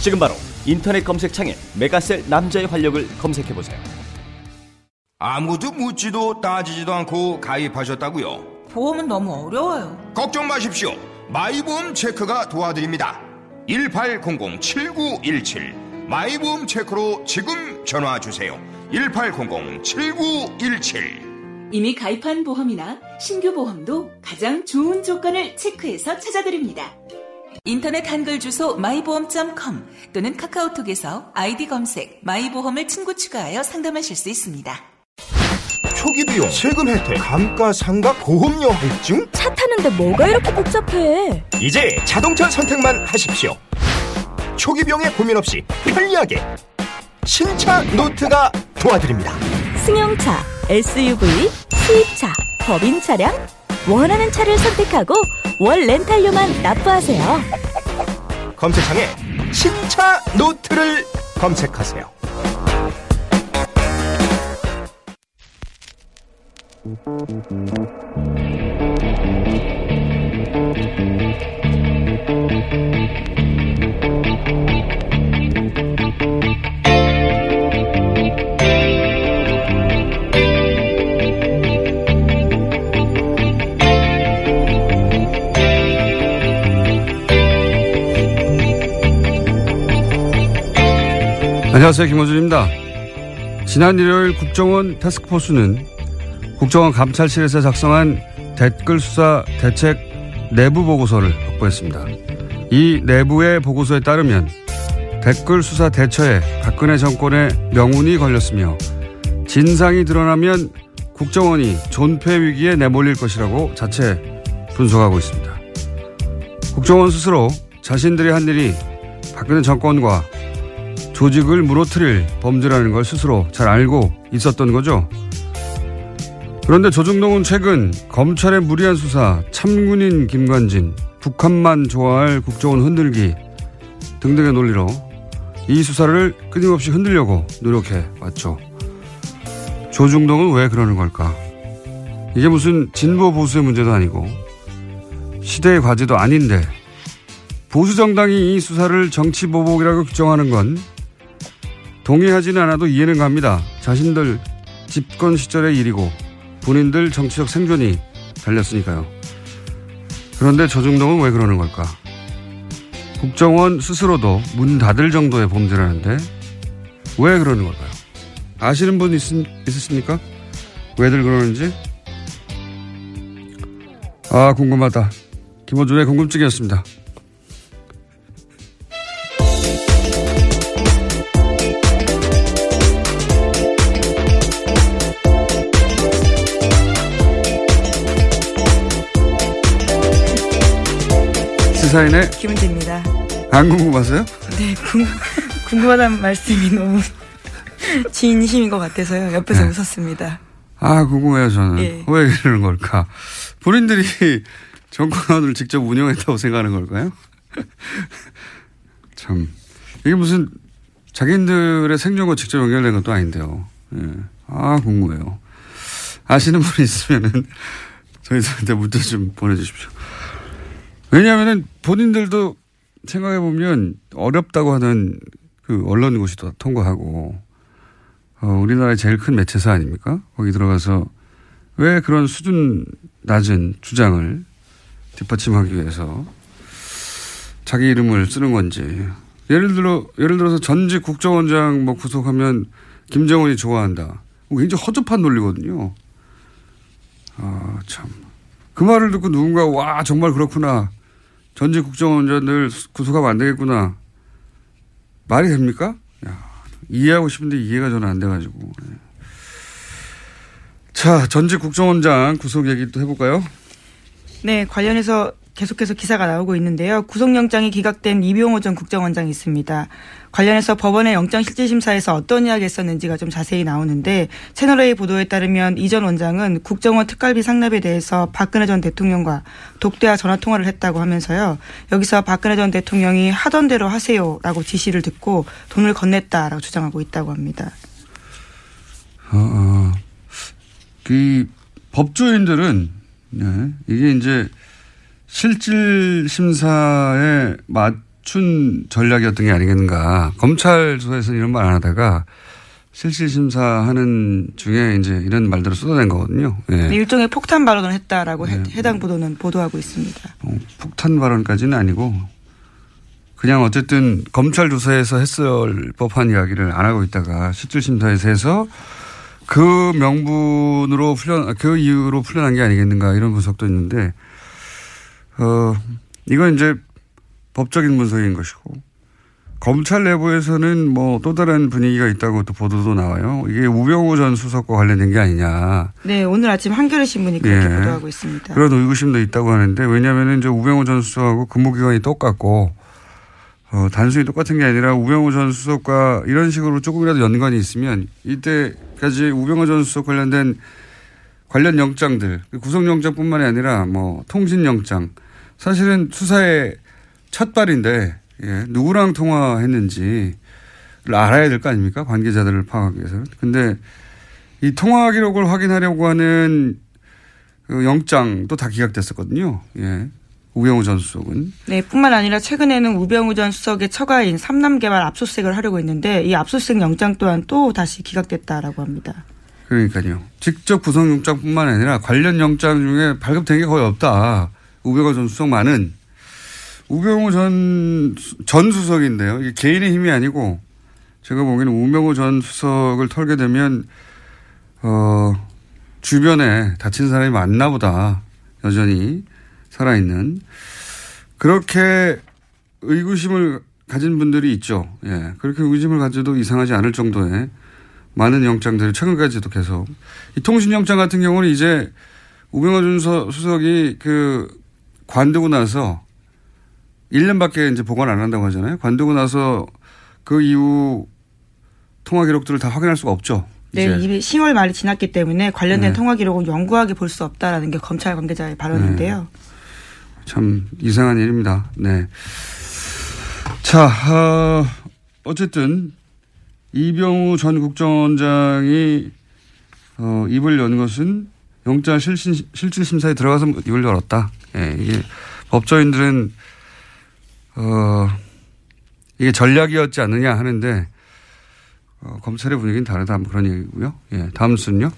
지금 바로 인터넷 검색창에 메가셀 남자의 활력을 검색해 보세요. 아무도 묻지도 따지지도 않고 가입하셨다고요? 보험은 너무 어려워요. 걱정 마십시오. 마이보험 체크가 도와드립니다. 1800-7917 마이보험 체크로 지금 전화 주세요. 1800-7917 이미 가입한 보험이나 신규 보험도 가장 좋은 조건을 체크해서 찾아드립니다. 인터넷 한글 주소 마이보험.com 또는 카카오톡에서 아이디 검색 마이보험을 친구 추가하여 상담하실 수 있습니다. 초기 비용, 세금 혜택, 감가상각, 보험료 할증? 차 타는데 뭐가 이렇게 복잡해? 이제 자동차 선택만 하십시오. 초기 비용에 고민 없이 편리하게 신차 노트가 도와드립니다. 승용차, SUV, 수입차, 법인 차량 원하는 차를 선택하고 월 렌탈료만 납부하세요. 검색창에 신차 노트를 검색하세요. 안녕하세요. 김호준입니다. 지난 일요일 국정원 타스크포스는 국정원 감찰실에서 작성한 댓글 수사 대책 내부 보고서를 확보했습니다. 이 내부의 보고서에 따르면 댓글 수사 대처에 박근혜 정권의 명운이 걸렸으며 진상이 드러나면 국정원이 존폐 위기에 내몰릴 것이라고 자체 분석하고 있습니다. 국정원 스스로 자신들이 한 일이 박근혜 정권과 조직을 무너뜨릴 범죄라는 걸 스스로 잘 알고 있었던 거죠. 그런데 조중동은 최근 검찰의 무리한 수사, 참군인 김관진, 북한만 좋아할 국정원 흔들기 등등의 논리로 이 수사를 끊임없이 흔들려고 노력해 왔죠. 조중동은 왜 그러는 걸까? 이게 무슨 진보 보수의 문제도 아니고 시대의 과제도 아닌데 보수 정당이 이 수사를 정치 보복이라고 규정하는 건 동의하지는 않아도 이해는 갑니다. 자신들 집권 시절의 일이고 본인들 정치적 생존이 달렸으니까요. 그런데 조중동은 왜 그러는 걸까? 국정원 스스로도 문 닫을 정도의 범죄라는데 왜 그러는 걸까요? 아시는 분 있, 있으십니까? 왜들 그러는지? 아, 궁금하다. 김호준의 궁금증이었습니다. 시사인의 김은지입니다. 안 궁금하세요? 네, 궁, 궁금하다는 말씀이 너무 진심인 것 같아서요. 옆에서 네. 웃었습니다. 아, 궁금해요, 저는. 예. 왜 그러는 걸까? 본인들이 정권을 직접 운영했다고 생각하는 걸까요? 참. 이게 무슨 자기들의 생존과 직접 연결된 것도 아닌데요. 예. 아, 궁금해요. 아시는 분 있으면은 저희들한테 문자 좀 보내주십시오. 왜냐하면은 본인들도 생각해 보면 어렵다고 하는 그 언론 고시 도 통과하고 어, 우리나라의 제일 큰 매체사 아닙니까? 거기 들어가서 왜 그런 수준 낮은 주장을 뒷받침하기 위해서 자기 이름을 쓰는 건지 예를 들어 예를 들어서 전직 국정원장 뭐 구속하면 김정은이 좋아한다. 뭐 굉장히 허접한 논리거든요. 아 참. 그 말을 듣고 누군가 와 정말 그렇구나. 전직 국정원장들 구속하면 안 되겠구나. 말이 됩니까? 야, 이해하고 싶은데 이해가 저는 안 돼가지고. 네. 자, 전직 국정원장 구속 얘기 또 해볼까요? 네, 관련해서 계속해서 기사가 나오고 있는데요. 구속영장이 기각된 이병호 전 국정원장이 있습니다. 관련해서 법원의 영장실질심사에서 어떤 이야기 했었는지가 좀 자세히 나오는데 채널A 보도에 따르면 이 전 원장은 국정원 특갈비 상납에 대해서 박근혜 전 대통령과 독대와 전화통화를 했다고 하면서요. 여기서 박근혜 전 대통령이 하던 대로 하세요라고 지시를 듣고 돈을 건넸다라고 주장하고 있다고 합니다. 어, 어. 그 법조인들은 네, 이게 이제 실질 심사에 맞춘 전략이었던 게 아니겠는가. 검찰 조사에서는 이런 말 안 하다가 실질 심사하는 중에 이제 이런 말들을 쏟아낸 거거든요. 예. 일종의 폭탄 발언을 했다라고 네. 해당 보도는 보도하고 있습니다. 어, 폭탄 발언까지는 아니고 그냥 어쨌든 검찰 조사에서 했을 법한 이야기를 안 하고 있다가 실질 심사에서 해서 그 명분으로 풀려 그 이유로 풀려난 게 아니겠는가 이런 분석도 있는데 어, 이건 이제 법적인 분석인 것이고 검찰 내부에서는 뭐 또 다른 분위기가 있다고 또 보도도 나와요. 이게 우병우 전 수석과 관련된 게 아니냐. 네, 오늘 아침 한겨레 신문이 그렇게 네. 보도하고 있습니다. 그런 의구심도 있다고 하는데 왜냐하면 이제 우병우 전 수석하고 근무 기간이 똑같고 어, 단순히 똑같은 게 아니라 우병우 전 수석과 이런 식으로 조금이라도 연관이 있으면 이때까지 우병우 전 수석 관련된 관련 영장들 구속영장뿐만이 아니라 뭐 통신영장 사실은 수사의 첫 발인데 예, 누구랑 통화했는지를 알아야 될 거 아닙니까? 관계자들을 파악하기 위해서는. 근데 이 통화 기록을 확인하려고 하는 그 영장도 다 기각됐었거든요. 예. 우병우 전 수석은. 네, 뿐만 아니라 최근에는 우병우 전 수석의 처가인 삼남개발 압수수색을 하려고 했는데 이 압수수색 영장 또한 또 다시 기각됐다라고 합니다. 그러니까요. 직접 구속영장뿐만 아니라 관련 영장 중에 발급된 게 거의 없다. 우병우 전 수석만은 우병우 전, 전 수석인데요. 이게 개인의 힘이 아니고 제가 보기에는 우병우 전 수석을 털게 되면, 어, 주변에 다친 사람이 많나 보다. 여전히 살아있는. 그렇게 의구심을 가진 분들이 있죠. 예. 그렇게 의구심을 가져도 이상하지 않을 정도의 많은 영장들이 최근까지도 계속. 이 통신영장 같은 경우는 이제 우병우 전 수석이 그 관두고 나서 1년밖에 이제 보관 안 한다고 하잖아요. 관두고 나서 그 이후 통화 기록들을 다 확인할 수가 없죠. 네, 이미 10월 말이 지났기 때문에 관련된 네. 통화 기록은 영구하게 볼 수 없다라는 게 검찰 관계자의 발언인데요. 네. 참 이상한 일입니다. 네. 자, 어, 어쨌든 이병우 전 국정원장이 어, 입을 연 것은 영장 실질 심사에 들어가서 입을 열었다. 예, 이게 법조인들은 어, 이게 전략이었지 않느냐 하는데 어, 검찰의 분위기는 다르다 뭐 그런 얘기고요. 예, 다음 순요.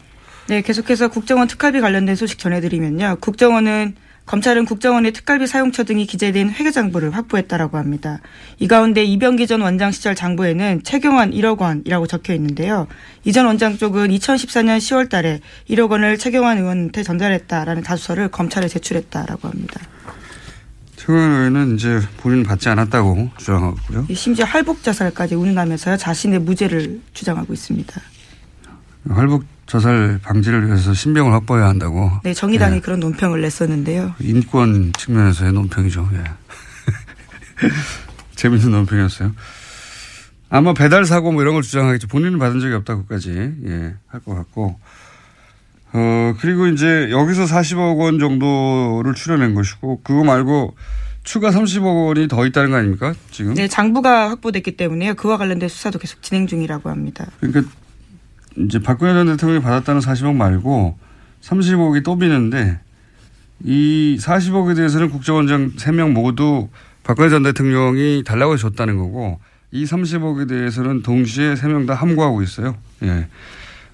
네, 계속해서 국정원 특활비 관련된 소식 전해드리면요. 국정원은 검찰은 국정원의 특갈비 사용처 등이 기재된 회계장부를 확보했다라고 합니다. 이 가운데 이병기 전 원장 시절 장부에는 최경환 1억 원이라고 적혀 있는데요. 이 전 원장 쪽은 2014년 10월 달에 1억 원을 최경환 의원한테 전달했다라는 자수서를 검찰에 제출했다라고 합니다. 최경환 의원은 이제 본인 받지 않았다고 주장하고요. 심지어 할복 자살까지 운운하면서요 자신의 무죄를 주장하고 있습니다. 할복 자살 방지를 위해서 신병을 확보해야 한다고. 네, 정의당이 예. 그런 논평을 냈었는데요. 인권 측면에서의 논평이죠. 예. 재밌는 논평이었어요. 아마 배달 사고 뭐 이런 걸 주장하겠죠. 본인은 받은 적이 없다고까지 예, 할 것 같고. 어, 그리고 이제 여기서 40억 원 정도를 출연한 것이고 그거 말고 추가 30억 원이 더 있다는 거 아닙니까? 지금? 네, 장부가 확보됐기 때문에요. 그와 관련된 수사도 계속 진행 중이라고 합니다. 그러니까 이제 박근혜 전 대통령이 받았다는 40억 말고 30억이 또 비는데 이 40억에 대해서는 국정원장 3명 모두 박근혜 전 대통령이 달라고 줬다는 거고 이 30억에 대해서는 동시에 3명 다 함구하고 있어요. 예.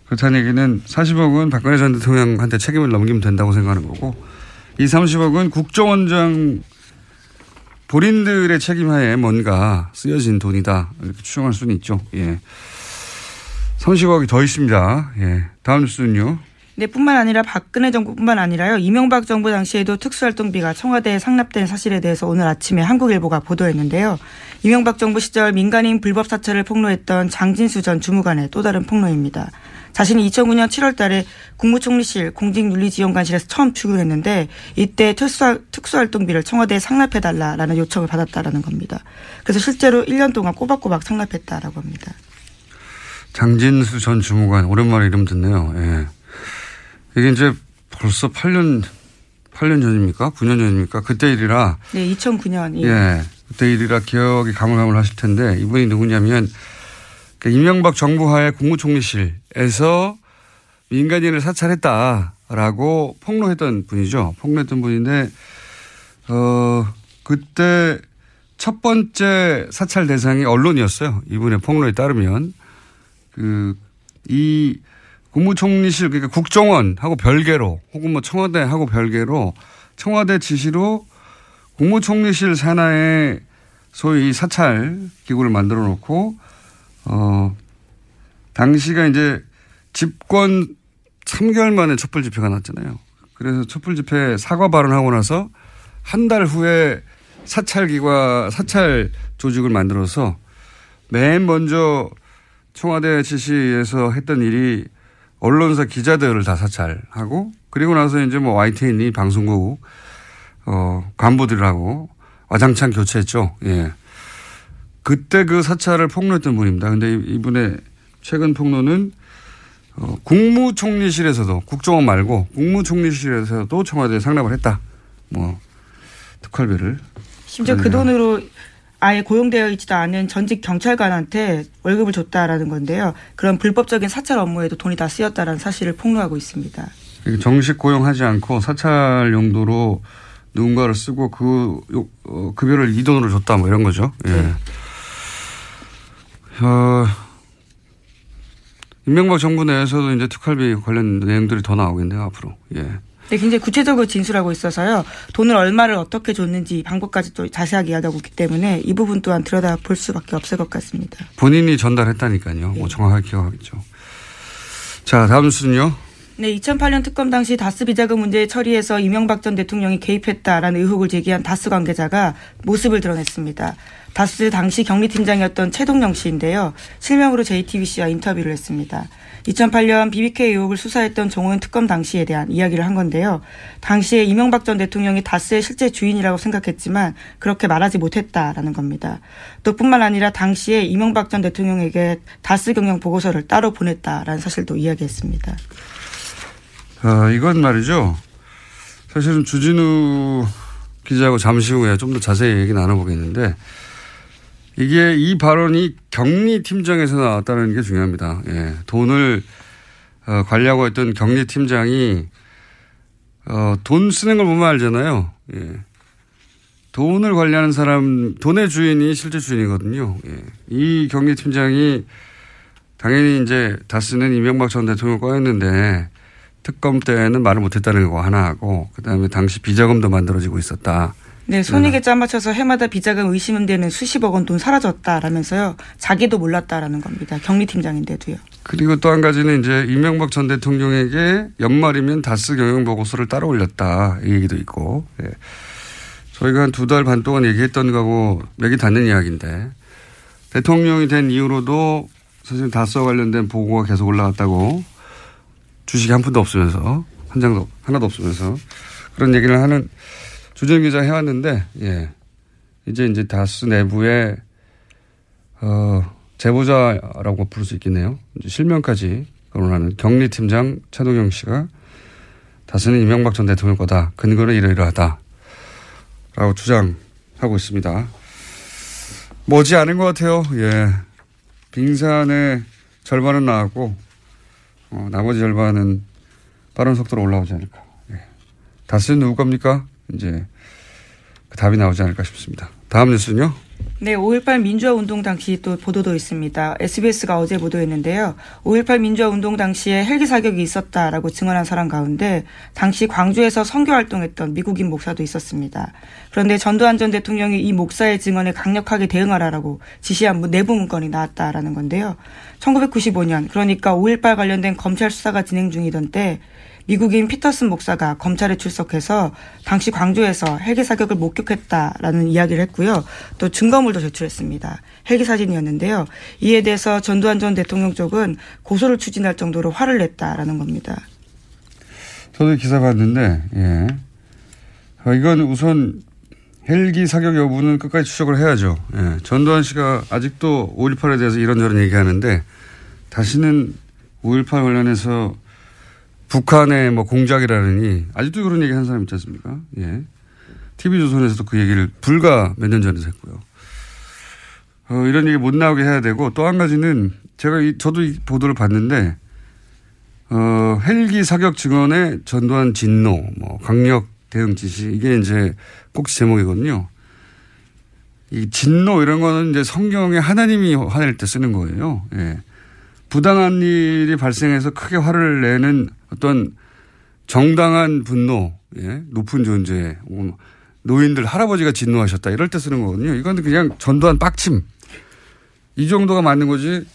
그렇다는 얘기는 40억은 박근혜 전 대통령한테 책임을 넘기면 된다고 생각하는 거고 이 30억은 국정원장 본인들의 책임하에 뭔가 쓰여진 돈이다. 이렇게 추정할 수는 있죠. 예. 30억이 더 있습니다. 예. 다음 뉴스는요. 네, 뿐만 아니라 박근혜 정부뿐만 아니라요. 이명박 정부 당시에도 특수활동비가 청와대에 상납된 사실에 대해서 오늘 아침에 한국일보가 보도했는데요. 이명박 정부 시절 민간인 불법 사찰을 폭로했던 장진수 전 주무관의 또 다른 폭로입니다. 자신이 2009년 7월 달에 국무총리실 공직윤리지원관실에서 처음 출근했는데 이때 특수활, 특수활동비를 청와대에 상납해달라라는 요청을 받았다라는 겁니다. 그래서 실제로 1년 동안 꼬박꼬박 상납했다라고 합니다. 장진수 전 주무관 오랜만에 이름 듣네요. 예. 이게 이제 벌써 8년 8년 전입니까? 9년 전입니까? 그때 일이라. 네, 2009년. 예. 그때 일이라 기억이 가물가물하실 텐데 이분이 누구냐면 그러니까 이명박 정부 하에 국무총리실에서 민간인을 사찰했다라고 폭로했던 분이죠. 폭로했던 분인데 어 그때 첫 번째 사찰 대상이 언론이었어요. 이분의 폭로에 따르면 그 이 국무총리실 그러니까 국정원하고 별개로 혹은 뭐 청와대하고 별개로 청와대 지시로 국무총리실 산하에 소위 사찰 기구를 만들어 놓고 어 당시가 이제 집권 3개월 만에 촛불 집회가 났잖아요. 그래서 촛불 집회 사과 발언하고 나서 한 달 후에 사찰 기관 사찰 조직을 만들어서 맨 먼저 청와대 지시에서 했던 일이 언론사 기자들을 다 사찰하고 그리고 나서 이제 뭐 YTN이 방송국 어 간부들하고 와장창 교체했죠. 예. 그때 그 사찰을 폭로했던 분입니다. 근데 이분의 최근 폭로는 어, 국무총리실에서도 국정원 말고 국무총리실에서도 청와대에 상납을 했다. 뭐 특활비를 심지어 그 돈으로 아예 고용되어 있지도 않은 전직 경찰관한테 월급을 줬다라는 건데요. 그런 불법적인 사찰 업무에도 돈이 다 쓰였다라는 사실을 폭로하고 있습니다. 정식 고용하지 않고 사찰 용도로 누군가를 쓰고 그 어, 급여를 이 돈으로 줬다 뭐 이런 거죠. 예. 네. 어, 임명박 정부 내에서도 이제 특활비 관련 내용들이 더 나오겠네요 앞으로. 예. 네, 굉장히 구체적으로 진술하고 있어서요. 돈을 얼마를 어떻게 줬는지 방법까지 또 자세하게 이야기하고 있기 때문에 이 부분 또한 들여다 볼 수밖에 없을 것 같습니다. 본인이 전달했다니까요. 네. 뭐 정확하게 기억하겠죠. 자, 다음 뉴스는요. 네, 2008년 특검 당시 다스 비자금 문제 처리에서 이명박 전 대통령이 개입했다라는 의혹을 제기한 다스 관계자가 모습을 드러냈습니다. 다스 당시 경리팀장이었던 최동영 씨인데요. 실명으로 JTBC와 인터뷰를 했습니다. 2008년 BBK 의혹을 수사했던 정호연 특검 당시에 대한 이야기를 한 건데요. 당시에 이명박 전 대통령이 다스의 실제 주인이라고 생각했지만 그렇게 말하지 못했다라는 겁니다. 또 뿐만 아니라 당시에 이명박 전 대통령에게 다스 경영 보고서를 따로 보냈다라는 사실도 이야기했습니다. 아, 이건 말이죠. 사실은 주진우 기자하고 잠시 후에 좀 더 자세히 얘기 나눠보겠는데 이게 이 발언이 격리팀장에서 나왔다는 게 중요합니다. 예. 돈을 어, 관리하고 있던 격리팀장이 어, 돈 쓰는 걸 보면 알잖아요. 예. 돈을 관리하는 사람, 돈의 주인이 실제 주인이거든요. 예. 이 격리팀장이 당연히 이제 다스는 이명박 전 대통령 꺼였는데 특검 때는 말을 못했다는 거 하나 하고 그다음에 당시 비자금도 만들어지고 있었다. 네, 손익에 짜맞춰서 해마다 비자금 의심되는 수십억 원 돈 사라졌다라면서요. 자기도 몰랐다라는 겁니다. 격리팀장인데도요. 그리고 또 한 가지는 이제 이명박 전 대통령에게 연말이면 다스 경영 보고서를 따로 올렸다 이 얘기도 있고. 예. 저희가 한 두 달 반 동안 얘기했던 거하고 맥이 닿는 이야기인데 대통령이 된 이후로도 사실 다스와 관련된 보고가 계속 올라왔다고 주식이 한 푼도 없으면서 한 장도 하나도 없으면서 그런 얘기를 하는 주전 기자 해왔는데 예 이제 이제 다스 내부에 어 제보자라고 부를 수 있겠네요. 실명까지 거론하는 격리팀장 차동영 씨가 다스는 이명박 전 대통령 거다. 근거는 이러이러하다. 라고 주장하고 있습니다. 뭐지 않은 것 같아요. 예. 빙산의 절반은 나왔고 어, 나머지 절반은 빠른 속도로 올라오지 않을까. 예. 다스는 누구 겁니까? 이제 그 답이 나오지 않을까 싶습니다. 다음 뉴스는요? 네, 5.18 민주화 운동 당시 또 보도도 있습니다. SBS가 어제 보도했는데요. 5.18 민주화 운동 당시에 헬기 사격이 있었다라고 증언한 사람 가운데 당시 광주에서 선교 활동했던 미국인 목사도 있었습니다. 그런데 전두환 전 대통령이 이 목사의 증언에 강력하게 대응하라라고 지시한 내부 문건이 나왔다라는 건데요. 1995년 그러니까 5.18 관련된 검찰 수사가 진행 중이던 때 미국인 피터슨 목사가 검찰에 출석해서 당시 광주에서 헬기 사격을 목격했다라는 이야기를 했고요. 또 증거물도 제출했습니다. 헬기 사진이었는데요. 이에 대해서 전두환 전 대통령 쪽은 고소를 추진할 정도로 화를 냈다라는 겁니다. 저도 기사 봤는데, 예. 어, 이건 우선 헬기 사격 여부는 끝까지 추적을 해야죠. 예. 전두환 씨가 아직도 5.18에 대해서 이런저런 얘기하는데 다시는 5.18 관련해서 북한의 뭐 공작이라느니 아직도 그런 얘기 하는 사람 있지 않습니까? 예. TV조선에서도 그 얘기를 불과 몇 년 전에 했고요. 어, 이런 얘기 못 나오게 해야 되고 또 한 가지는 제가 이, 저도 이 보도를 봤는데 어, 헬기 사격 증언의 전두환 진노, 뭐 강력 대응 지시 이게 이제 꼭지 제목이거든요. 이 진노 이런 거는 이제 성경에 하나님이 화낼 때 쓰는 거예요. 예. 부당한 일이 발생해서 크게 화를 내는 어떤 정당한 분노, 예, 높은 존재, 뭐 노인들 할아버지가 진노하셨다 이럴 때 쓰는 거거든요. 이건 그냥 전두환 빡침 이 정도가 맞는 거지.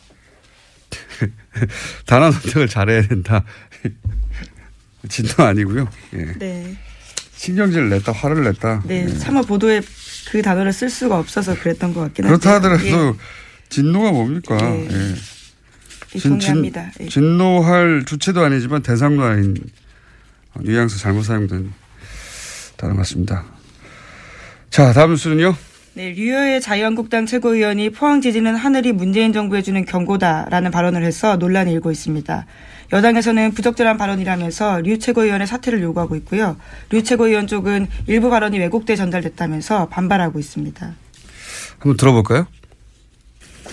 단어 선택을 잘해야 된다. 진노 아니고요. 예. 네. 신경질을 냈다, 화를 냈다. 네, 예. 차마 보도에 그 단어를 쓸 수가 없어서 그랬던 것 같긴 한데. 그렇다 하더라도 예. 진노가 뭡니까? 예. 예. 진, 진, 예. 진노할 주체도 아니지만 대상도 아닌 뉘앙스 잘못 사용된 단어 같습니다. 자, 다음 수는요. 네, 류여의 자유한국당 최고위원이 포항 지진은 하늘이 문재인 정부에 주는 경고다라는 발언을 해서 논란이 일고 있습니다. 여당에서는 부적절한 발언이라면서 류 최고위원의 사퇴를 요구하고 있고요. 류 최고위원 쪽은 일부 발언이 왜곡돼 전달됐다면서 반발하고 있습니다. 한번 들어볼까요?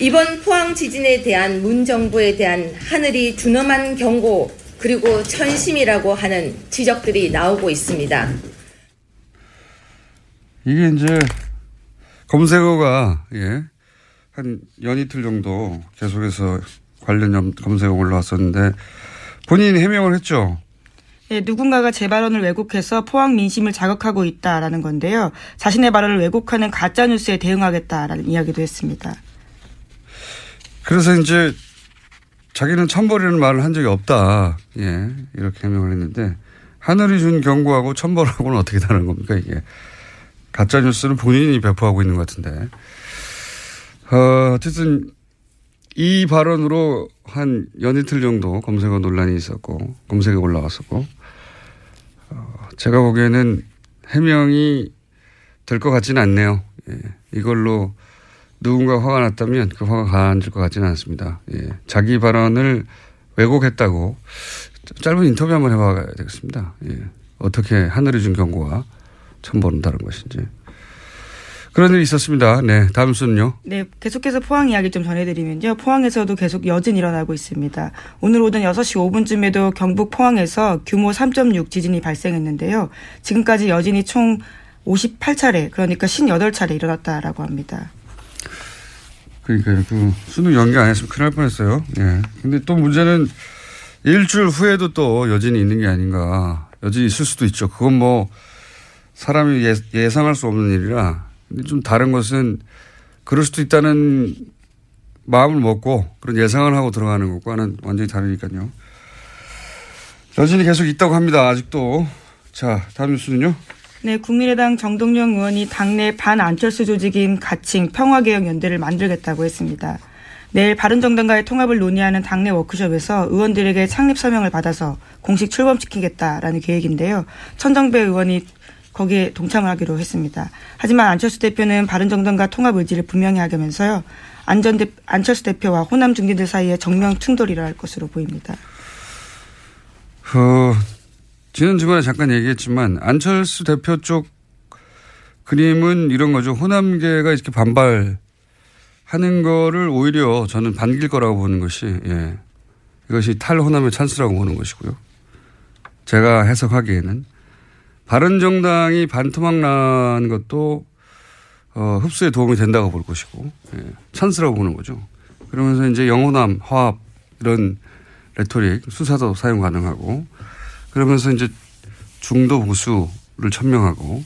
이번 포항 지진에 대한 문 정부에 대한 하늘이 준엄한 경고 그리고 천심이라고 하는 지적들이 나오고 있습니다. 이게 이제 검색어가 예. 한 연이틀 정도 계속해서 관련 검색어 올라왔었는데 본인이 해명을 했죠. 네, 누군가가 제 발언을 왜곡해서 포항 민심을 자극하고 있다라는 건데요. 자신의 발언을 왜곡하는 가짜 뉴스에 대응하겠다라는 이야기도 했습니다. 그래서 이제 자기는 천벌이라는 말을 한 적이 없다. 예, 이렇게 해명을 했는데 하늘이 준 경고하고 천벌하고는 어떻게 다른 겁니까 이게? 가짜 뉴스는 본인이 배포하고 있는 것 같은데. 어, 어쨌든 이 발언으로 한 연이틀 정도 검색어 논란이 있었고 검색에 올라왔었고 어, 제가 보기에는 해명이 될 것 같지는 않네요. 예. 이걸로 누군가 화가 났다면 그 화가 가라앉을 것 같지는 않습니다. 예. 자기 발언을 왜곡했다고 짧은 인터뷰 한번 해봐야 되겠습니다. 예. 어떻게 하늘이 준 경고와 첨보는 다른 것인지. 그런 일이 있었습니다. 네. 다음 순요. 네. 계속해서 포항 이야기 좀 전해드리면요. 포항에서도 계속 여진 일어나고 있습니다. 오늘 오전 6시 5분쯤에도 경북 포항에서 규모 3.6 지진이 발생했는데요. 지금까지 여진이 총 58차례, 그러니까 58차례 일어났다라고 합니다. 그러니까 그 수능 연기 안 했으면 큰일 날 뻔했어요. 예. 근데 또 문제는 일주일 후에도 또 여진이 있는 게 아닌가. 여진이 있을 수도 있죠. 그건 뭐 사람이 예, 예상할 수 없는 일이라 근데 좀 다른 것은 그럴 수도 있다는 마음을 먹고 그런 예상을 하고 들어가는 것과는 완전히 다르니까요. 여진이 계속 있다고 합니다. 아직도. 자, 다음 뉴스는요. 네, 국민의당 정동영 의원이 당내 반 안철수 조직인 가칭 평화개혁연대를 만들겠다고 했습니다. 내일 바른정당과의 통합을 논의하는 당내 워크숍에서 의원들에게 창립 서명을 받아서 공식 출범시키겠다라는 계획인데요. 천정배 의원이 거기에 동참을 하기로 했습니다. 하지만 안철수 대표는 바른정당과 통합 의지를 분명히 하면서요. 안전 대, 안철수 대표와 호남 중진들 사이에 정면 충돌이 일어날 것으로 보입니다. 어, 지난 주말에 잠깐 얘기했지만 안철수 대표 쪽 그림은 이런 거죠. 호남계가 이렇게 반발하는 거를 오히려 저는 반길 거라고 보는 것이 예. 이것이 탈호남의 찬스라고 보는 것이고요. 제가 해석하기에는 바른정당이 반토막 난 것도 어, 흡수에 도움이 된다고 볼 것이고 예, 찬스라고 보는 거죠. 그러면서 이제 영호남, 화합 이런 레토릭, 수사도 사용 가능하고 그러면서 이제 중도 보수를 천명하고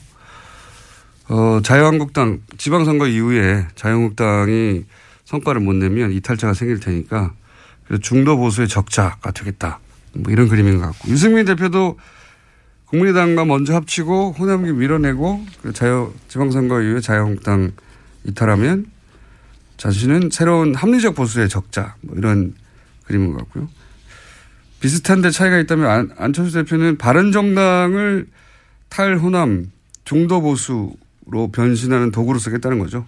어, 자유한국당 지방선거 이후에 자유한국당이 성과를 못 내면 이탈자가 생길 테니까 그래서 중도 보수의 적자가 되겠다. 뭐 이런 그림인 것 같고 유승민 대표도 국민의당과 먼저 합치고 호남기 밀어내고 자유 지방선거 이후에 자유한국당 이탈하면 자신은 새로운 합리적 보수의 적자 뭐 이런 그림인 것 같고요. 비슷한데 차이가 있다면 안, 안철수 대표는 바른정당을 탈호남 중도 보수로 변신하는 도구로 쓰겠다는 거죠.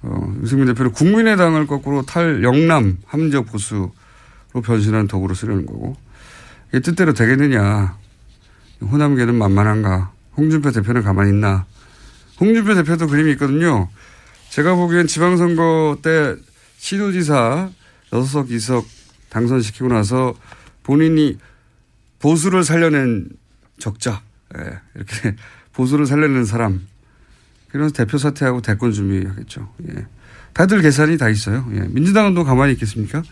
어, 유승민 대표는 국민의당을 거꾸로 탈 영남 합리적 보수로 변신하는 도구로 쓰려는 거고 이게 뜻대로 되겠느냐. 호남계는 만만한가. 홍준표 대표는 가만히 있나. 홍준표 대표도 그림이 있거든요. 제가 보기엔 지방선거 때 시도지사 6석 2석 당선시키고 나서 본인이 보수를 살려낸 적자. 예, 이렇게 보수를 살려낸 사람. 그래서 대표 사퇴하고 대권 준비하겠죠. 예. 다들 계산이 다 있어요. 예. 민주당은 또 가만히 있겠습니까?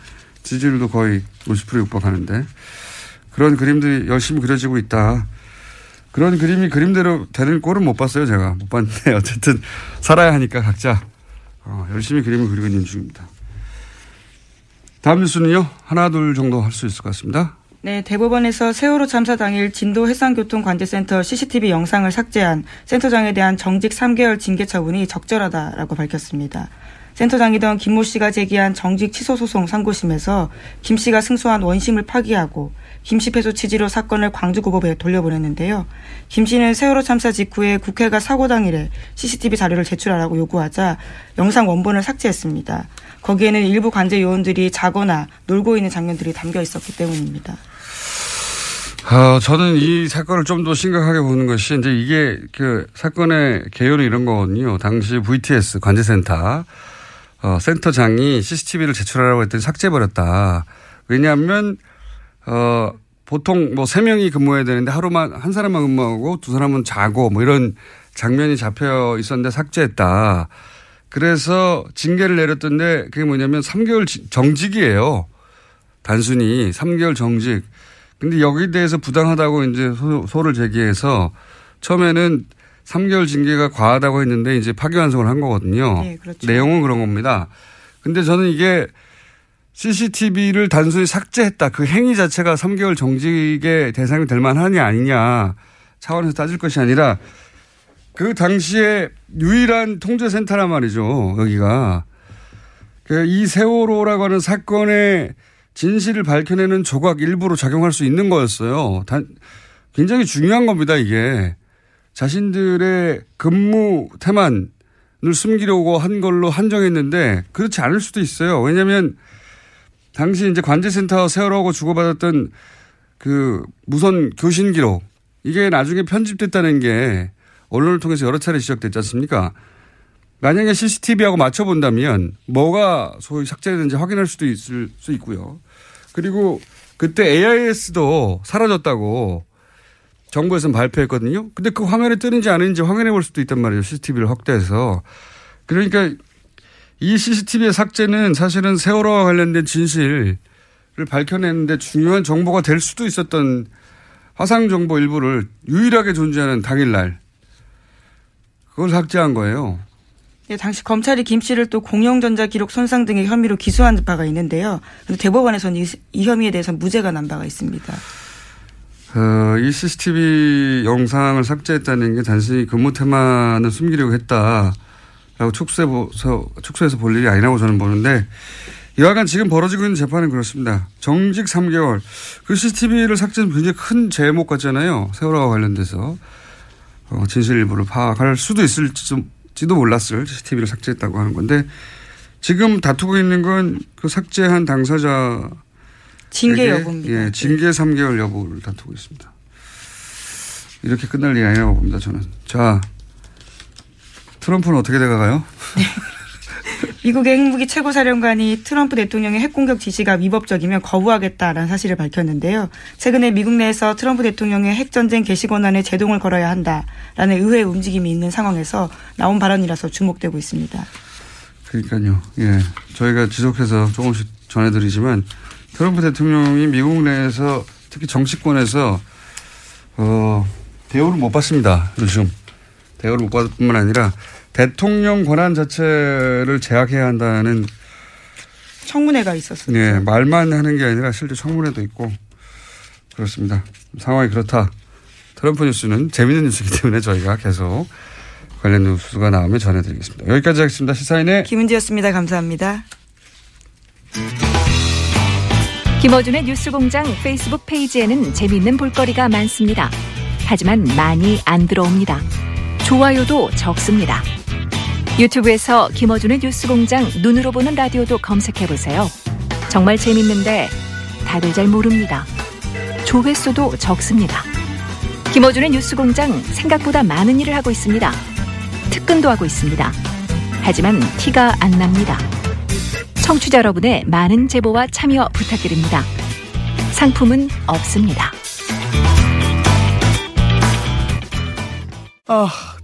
지지율도 거의 50% 육박하는데 그런 그림들이 열심히 그려지고 있다. 그런 그림이 그림대로 되는 꼴은 못 봤어요, 제가. 못 봤는데, 어쨌든, 살아야 하니까 각자, 어, 열심히 그림을 그리고 있는 중입니다. 다음 뉴스는요, 하나, 둘 정도 할 수 있을 것 같습니다. 네, 대법원에서 세월호 참사 당일 진도 해상교통관제센터 CCTV 영상을 삭제한 센터장에 대한 정직 3개월 징계 처분이 적절하다라고 밝혔습니다. 센터장이던 김 모 씨가 제기한 정직 취소 소송 상고심에서 김 씨가 승소한 원심을 파기하고 김씨 패소 취지로 사건을 광주고법에 돌려보냈는데요. 김 씨는 세월호 참사 직후에 국회가 사고 당일에 CCTV 자료를 제출하라고 요구하자 영상 원본을 삭제했습니다. 거기에는 일부 관제 요원들이 자거나 놀고 있는 장면들이 담겨 있었기 때문입니다. 어, 저는 이 사건을 좀 더 심각하게 보는 것이 이제 이게 그 사건의 개요는 이런 거거든요. 당시 VTS 관제센터 어, 센터장이 CCTV를 제출하라고 했더니 삭제해버렸다. 왜냐하면 어, 보통 뭐 세 명이 근무해야 되는데 하루만 한 사람만 근무하고 두 사람은 자고 뭐 이런 장면이 잡혀 있었는데 삭제했다. 그래서 징계를 내렸던데 그게 뭐냐면 3개월 정직이에요. 단순히 3개월 정직. 근데 여기에 대해서 부당하다고 이제 소, 를 제기해서 처음에는 3개월 징계가 과하다고 했는데 이제 파기환송을 한 거거든요. 네, 그렇죠. 내용은 그런 겁니다. 근데 저는 이게 CCTV를 단순히 삭제했다. 그 행위 자체가 3개월 정직의 대상이 될 만하냐 아니냐 차원에서 따질 것이 아니라 그 당시에 유일한 통제센터란 말이죠. 여기가. 그이 세월호라고 하는 사건의 진실을 밝혀내는 조각 일부로 작용할 수 있는 거였어요. 단, 굉장히 중요한 겁니다, 이게. 자신들의 근무 태만을 숨기려고 한 걸로 한정했는데 그렇지 않을 수도 있어요. 왜냐하면 당시 이제 관제센터 세월호하고 주고받았던 그 무선 교신 기록 이게 나중에 편집됐다는 게 언론을 통해서 여러 차례 지적됐지 않습니까? 만약에 CCTV하고 맞춰본다면 뭐가 소위 삭제됐는지 확인할 수도 있을 수 있고요. 그리고 그때 AIS도 사라졌다고 정부에서는 발표했거든요. 근데 그 화면에 뜨는지 아닌지 확인해 볼 수도 있단 말이에요. CCTV를 확대해서. 그러니까 이 CCTV의 삭제는 사실은 세월호와 관련된 진실을 밝혀내는데 중요한 정보가 될 수도 있었던 화상 정보 일부를 유일하게 존재하는 당일날 그걸 삭제한 거예요. 네, 당시 검찰이 김 씨를 또 공영전자 기록 손상 등의 혐의로 기소한 바가 있는데요. 근데 대법원에서는 이, 이 혐의에 대해서 무죄가 난 바가 있습니다. 어, 이 CCTV 영상을 삭제했다는 게 단순히 근무 태만을 숨기려고 했다 라고 축소해서, 축소해서 볼 일이 아니라고 저는 보는데 이와간 지금 벌어지고 있는 재판은 그렇습니다. 정직 3개월. 그 CCTV를 삭제는 굉장히 큰 제목 같잖아요. 세월호와 관련돼서. 어, 진실 일부를 파악할 수도 있을지도 몰랐을 CCTV를 삭제했다고 하는 건데 지금 다투고 있는 건 그 삭제한 당사자 징계 여부입니다. 예, 징계 3개월 여부를 다투고 있습니다. 이렇게 끝날 일이 아니라고 봅니다, 저는. 자, 트럼프는 어떻게 돼가가요? 네. 미국의 핵무기 최고 사령관이 트럼프 대통령의 핵공격 지시가 위법적이면 거부하겠다라는 사실을 밝혔는데요. 최근에 미국 내에서 트럼프 대통령의 핵전쟁 개시 권한에 제동을 걸어야 한다라는 의회 움직임이 있는 상황에서 나온 발언이라서 주목되고 있습니다. 그러니까요. 예. 저희가 지속해서 조금씩 전해드리지만 트럼프 대통령이 미국 내에서 특히 정치권에서 어, 대우를 못 받습니다. 요즘. 대우를 못 받을 뿐만 아니라 대통령 권한 자체를 제약해야 한다는 청문회가 있었습니다. 예, 말만 하는 게 아니라 실제 청문회도 있고 그렇습니다. 상황이 그렇다. 트럼프 뉴스는 재밌는 뉴스이기 때문에 저희가 계속 관련 뉴스가 나오면 전해드리겠습니다. 여기까지 하겠습니다. 시사인의 김은지였습니다. 감사합니다. 김어준의 뉴스공장 페이스북 페이지에는 재미있는 볼거리가 많습니다. 하지만 많이 안 들어옵니다. 좋아요도 적습니다. 유튜브에서 김어준의 뉴스공장 눈으로 보는 라디오도 검색해보세요. 정말 재밌는데 다들 잘 모릅니다. 조회수도 적습니다. 김어준의 뉴스공장 생각보다 많은 일을 하고 있습니다. 특근도 하고 있습니다. 하지만 티가 안 납니다. 청취자 여러분의 많은 제보와 참여 부탁드립니다. 상품은 없습니다. 아,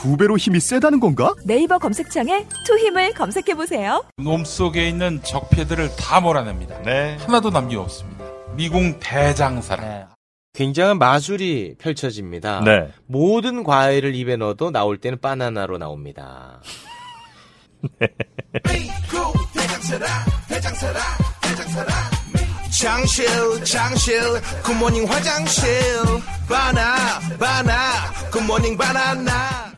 두 배로 힘이 세다는 건가? 네이버 검색창에 투 힘을 검색해 보세요. 몸 속에 있는 적폐들을 다 몰아냅니다. 하나도 남김없습니다. 미궁 대장사랑. 굉장한 마술이 펼쳐집니다. 네. 모든 과일을 입에 넣어도 나올 때는 바나나로 나옵니다. 장실 장실 good morning 화장실 바나 바나 good morning 바나나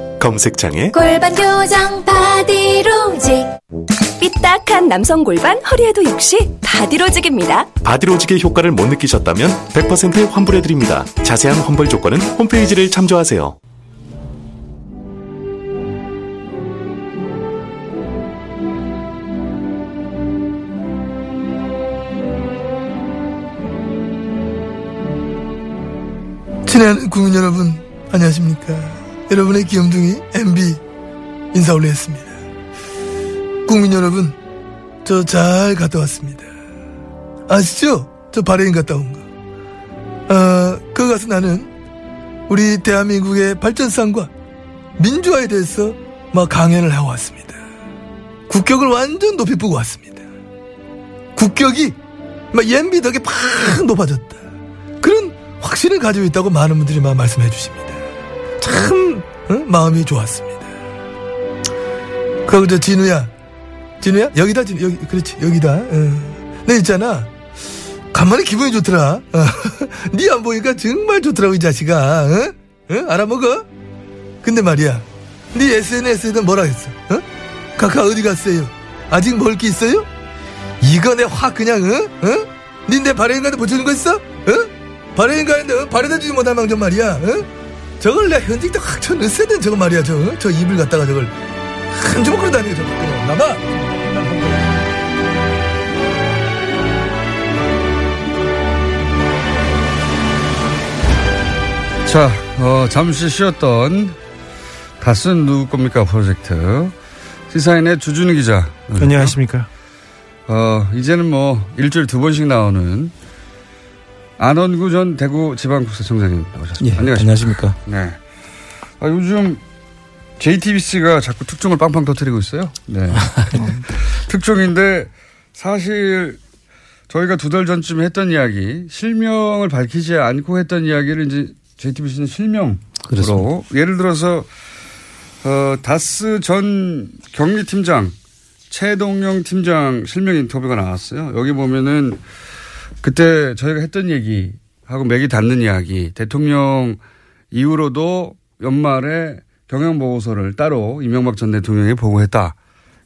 검색창에 골반 교정 바디로직 삐딱한 남성 골반 허리에도 역시 바디로직입니다. 바디로직의 효과를 못 느끼셨다면 100% 환불해드립니다. 자세한 환불 조건은 홈페이지를 참조하세요. 친한 국민 여러분 안녕하십니까 여러분의 귀염둥이 MB 인사 올리겠습니다. 국민 여러분 저 잘 갔다 왔습니다. 아시죠? 저 바레인 갔다 온 거. 아, 그 가서 나는 우리 대한민국의 발전상과 민주화에 대해서 막 강연을 하고 왔습니다. 국격을 완전 높이 뿌고 왔습니다. 국격이 막 MB 덕에 팍 높아졌다. 그런 확신을 가지고 있다고 많은 분들이 막 말씀해 주십니다. 참 어? 마음이 좋았습니다. 그리고 저 진우야, 진우야 여기다 진우 여기 그렇지 여기다. 어. 내 있잖아. 간만에 기분이 좋더라. 어. 네안 보니까 정말 좋더라고 이 자식아. 어? 어? 알아먹어? 근데 말이야, 네 SNS에는 뭐라 했어? 어? 카카 어디 갔어요? 아직 먹을 게 있어요? 이거 내 확 그냥 어? 어? 니내 발행인한테 붙여준 거 있어? 어? 발행인가는데 발에다 주지 못할 망정 말이야. 어? 저걸 내 현직 때확 쳐 넣었어야 된 저거 말이야. 저, 어? 저 입을 갖다가 저걸 한 주먹으로 다니고 저거 나봐. 자, 어, 잠시 쉬었던 다쓴 누구 겁니까 프로젝트 시사인의 주준희 기자. 안녕하십니까. 어, 이제는 뭐 일주일 두 번씩 나오는 안원구 전 대구 지방국세청장님 나오셨습니다. 예, 안녕하십니까. 네. 아, 요즘 JTBC가 자꾸 특종을 빵빵 터뜨리고 있어요. 네. 특종인데 사실 저희가 두 달 전쯤에 했던 이야기, 실명을 밝히지 않고 했던 이야기를 이제 JTBC는 실명으로 그렇습니다. 예를 들어서 어, 다스 전 경리팀장 최동영 팀장 실명 인터뷰가 나왔어요. 여기 보면은 그때 저희가 했던 얘기하고 맥이 닿는 이야기. 대통령 이후로도 연말에 경영보고서를 따로 이명박 전 대통령이 보고했다.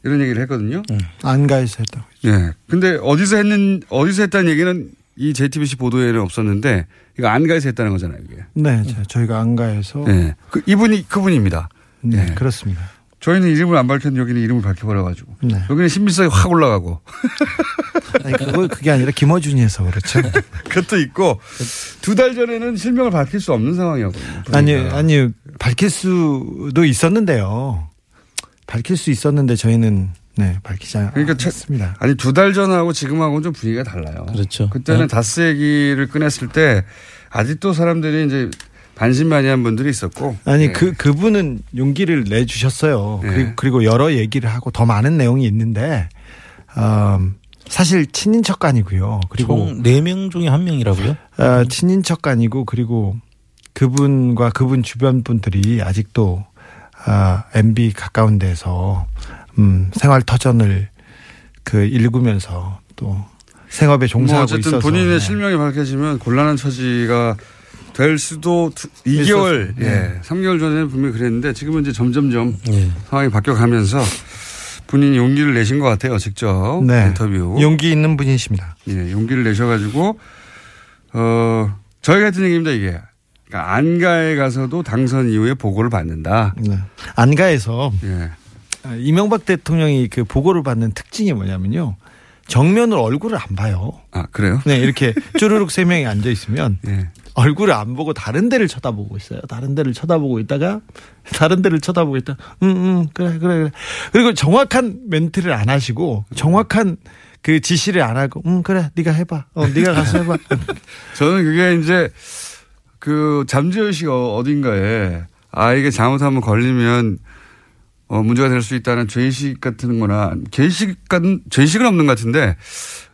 이런 얘기를 했거든요. 안가에서 했다고. 예. 근데 어디서 했는, 어디서 했다는 얘기는 이 JTBC 보도에는 없었는데 이거 안가에서 했다는 거잖아요, 이게. 네, 저- 저희가 안가에서. 네. 그 이분이 그분입니다. 네, 예. 그렇습니다. 저희는 이름을 안 밝혔는데 여기는 이름을 밝혀버려가지고. 네. 여기는 신빙성이 확 올라가고. 아니, 그거, 그게 아니라 김어준이 해서 그렇죠. 그것도 있고 두 달 전에는 실명을 밝힐 수 없는 상황이었거든요. 아니, 아니, 밝힐 수도 있었는데요. 밝힐 수 있었는데 저희는 네, 밝히지 그러니까 않았습니다. 아니 두 달 전하고 지금하고는 좀 분위기가 달라요. 그렇죠. 그때는 네. 다스 얘기를 꺼냈을 때 아직도 사람들이 이제 반신반의한 분들이 있었고. 아니 네. 그 그분은 용기를 내 주셨어요. 네. 그리고 그리고 여러 얘기를 하고 더 많은 내용이 있는데 음, 사실 친인척간이고요. 그리고 총 4명 중에 한 명이라고요? 어, 친인척간이고 그리고 그분과 그분 주변 분들이 아직도 아, MB 가까운 데서 음, 생활 터전을 그 읽으면서 또 생업에 뭐 종사하고 어쨌든 있어서 본인의 네. 실명이 밝혀지면 곤란한 처지가 될 수도 2개월, 있었- 예, 네. 3개월 전에는 분명히 그랬는데 지금은 이제 점점점 예. 상황이 바뀌어가면서 본인이 용기를 내신 것 같아요, 직접 네. 인터뷰. 용기 있는 분이십니다. 예, 용기를 내셔가지고 어 저희가 했던 얘기입니다 이게. 그러니까 안가에 가서도 당선 이후에 보고를 받는다. 네. 안가에서 예. 아, 이명박 대통령이 그 보고를 받는 특징이 뭐냐면요. 정면으로 얼굴을 안 봐요. 아 그래요? 네, 이렇게 쭈르륵 세 명이 앉아 있으면 예. 얼굴을 안 보고 다른 데를 쳐다보고 있어요. 다른 데를 쳐다보고 있다가 다른 데를 쳐다보고 있다. 응, 응, 그래, 그래, 그래. 그리고 정확한 멘트를 안 하시고 정확한 그 지시를 안 하고, 응, 그래, 네가 해봐. 어, 네가 가서 해봐. 저는 그게 이제 그 잠재의식 어- 어딘가에 아 이게 잘못하면 걸리면 어 문제가 될 수 있다는 죄의식 같은 거나 죄의식 같은 죄의식은 없는 것 같은데